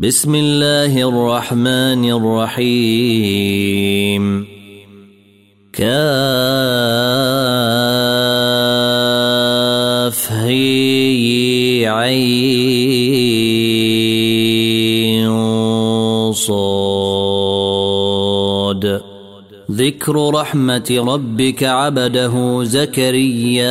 بسم الله الرحمن الرحيم. كاف هي عين صاد. ذكر رحمة ربك عبده زكريا.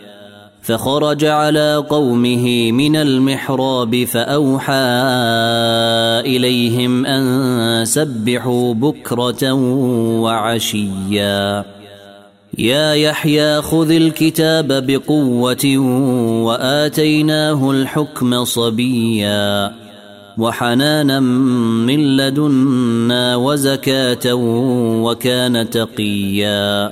فخرج على قومه من المحراب فأوحى إليهم أن سبحوا بكرة وعشيا. يا يحيى خذ الكتاب بقوة وآتيناه الحكم صبيا. وحنانا من لدنا وزكاة وكان تقيا.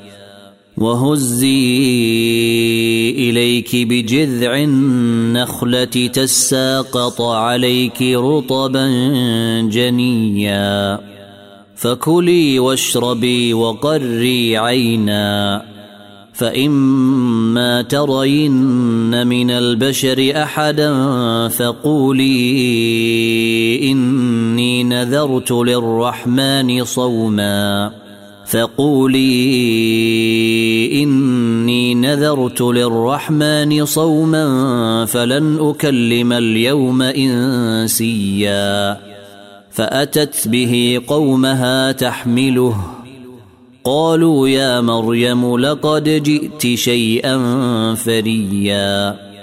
وهزي إليك بجذع النخلة تساقط عليك رطبا جنيا. فكلي واشربي وقري عينا. فإما ترين من البشر أحدا فقولي إني نذرت للرحمن صوما. فقولي إني نذرت للرحمن صوما فلن أكلم اليوم إنسيا فأتت به قومها تحمله. قالوا يا مريم لقد جئت شيئا فريا.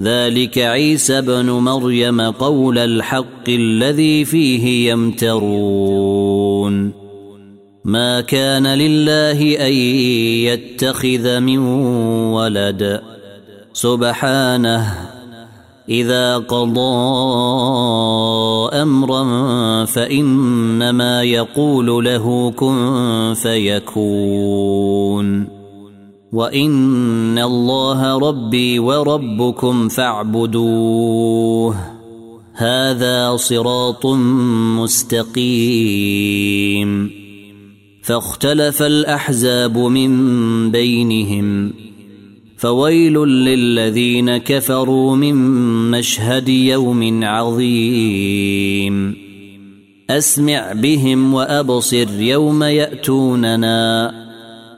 ذلك عيسى ابن مريم قول الحق الذي فيه يمترون. ما كان لله أن يتخذ من ولد. سبحانه إذا قضى أمرا فإنما يقول له كن فيكون. وان الله ربي وربكم فاعبدوه. هذا صراط مستقيم. فاختلف الاحزاب من بينهم. فويل للذين كفروا من مشهد يوم عظيم. اسمع بهم وابصر يوم ياتوننا.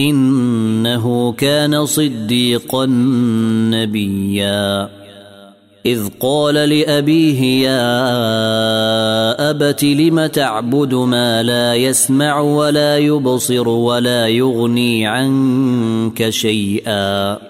إنه كان صديقا نبيا. إذ قال لأبيه يا أبت لم تعبد ما لا يسمع ولا يبصر ولا يغني عنك شيئا؟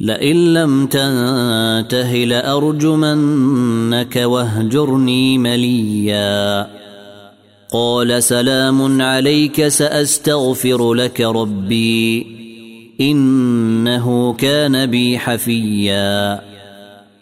لئن لم تنته لأرجمنك واهجرني مليا. قال سلام عليك سأستغفر لك ربي إنه كان بي حفيا.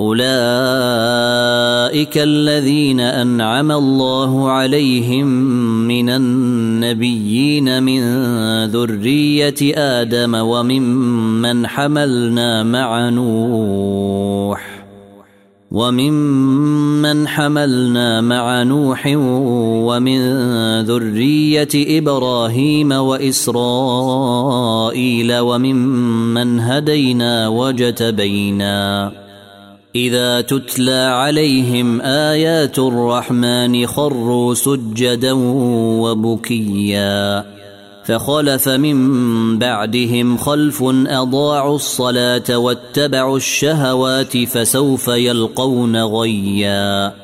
أولئك الذين أنعم الله عليهم من النبيين من ذرية آدم وممن حملنا مع نوح وممن حملنا مع نوح ومن ذرية إبراهيم وإسرائيل وممن هدينا وجتبينا إذا تتلى عليهم آيات الرحمن خروا سجدا وبكيا فخلف من بعدهم خلف أضاعوا الصلاة واتبعوا الشهوات فسوف يلقون غيا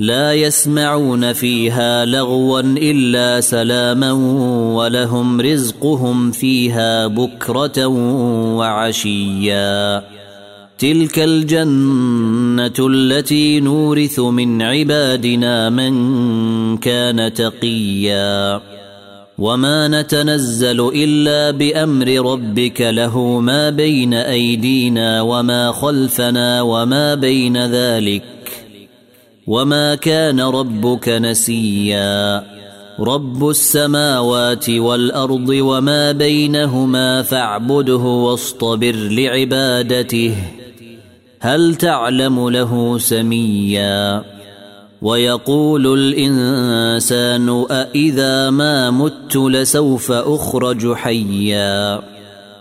لا يسمعون فيها لغوا إلا سلاما ولهم رزقهم فيها بكرة وعشيا. تلك الجنة التي نورث من عبادنا من كان تقيا. وما نتنزل إلا بأمر ربك له ما بين أيدينا وما خلفنا وما بين ذلك. وما كان ربك نسيا رب السماوات والارض وما بينهما فاعبده واصطبر لعبادته هل تعلم له سميا ويقول الانسان أإذا ما مت لسوف اخرج حيا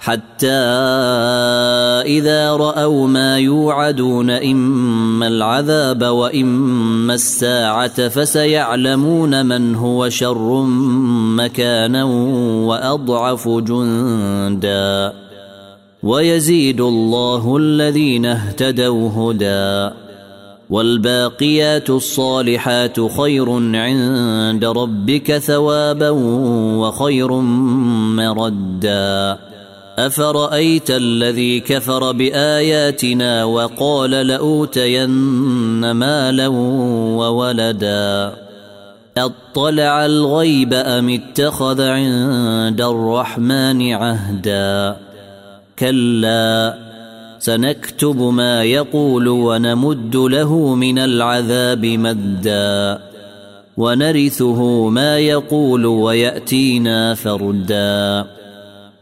حتى إذا رأوا ما يوعدون إما العذاب وإما الساعة فسيعلمون من هو شر مكانا وأضعف جندا. ويزيد الله الذين اهتدوا هدى. والباقيات الصالحات خير عند ربك ثوابا وخير مردا. افرايت الذي كفر باياتنا وقال لاوتين مالا وولدا اطلع الغيب ام اتخذ عند الرحمن عهدا كلا سنكتب ما يقول ونمد له من العذاب مدا ونرثه ما يقول وياتينا فردا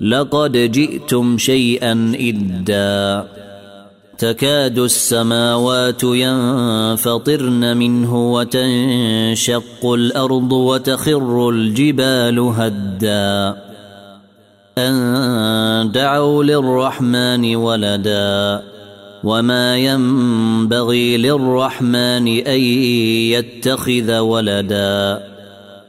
لقد جئتم شيئا إدا. تكاد السماوات ينفطرن منه وتنشق الأرض وتخر الجبال هدّا. أن دعوا للرحمن ولدا. وما ينبغي للرحمن أن يتخذ ولدا.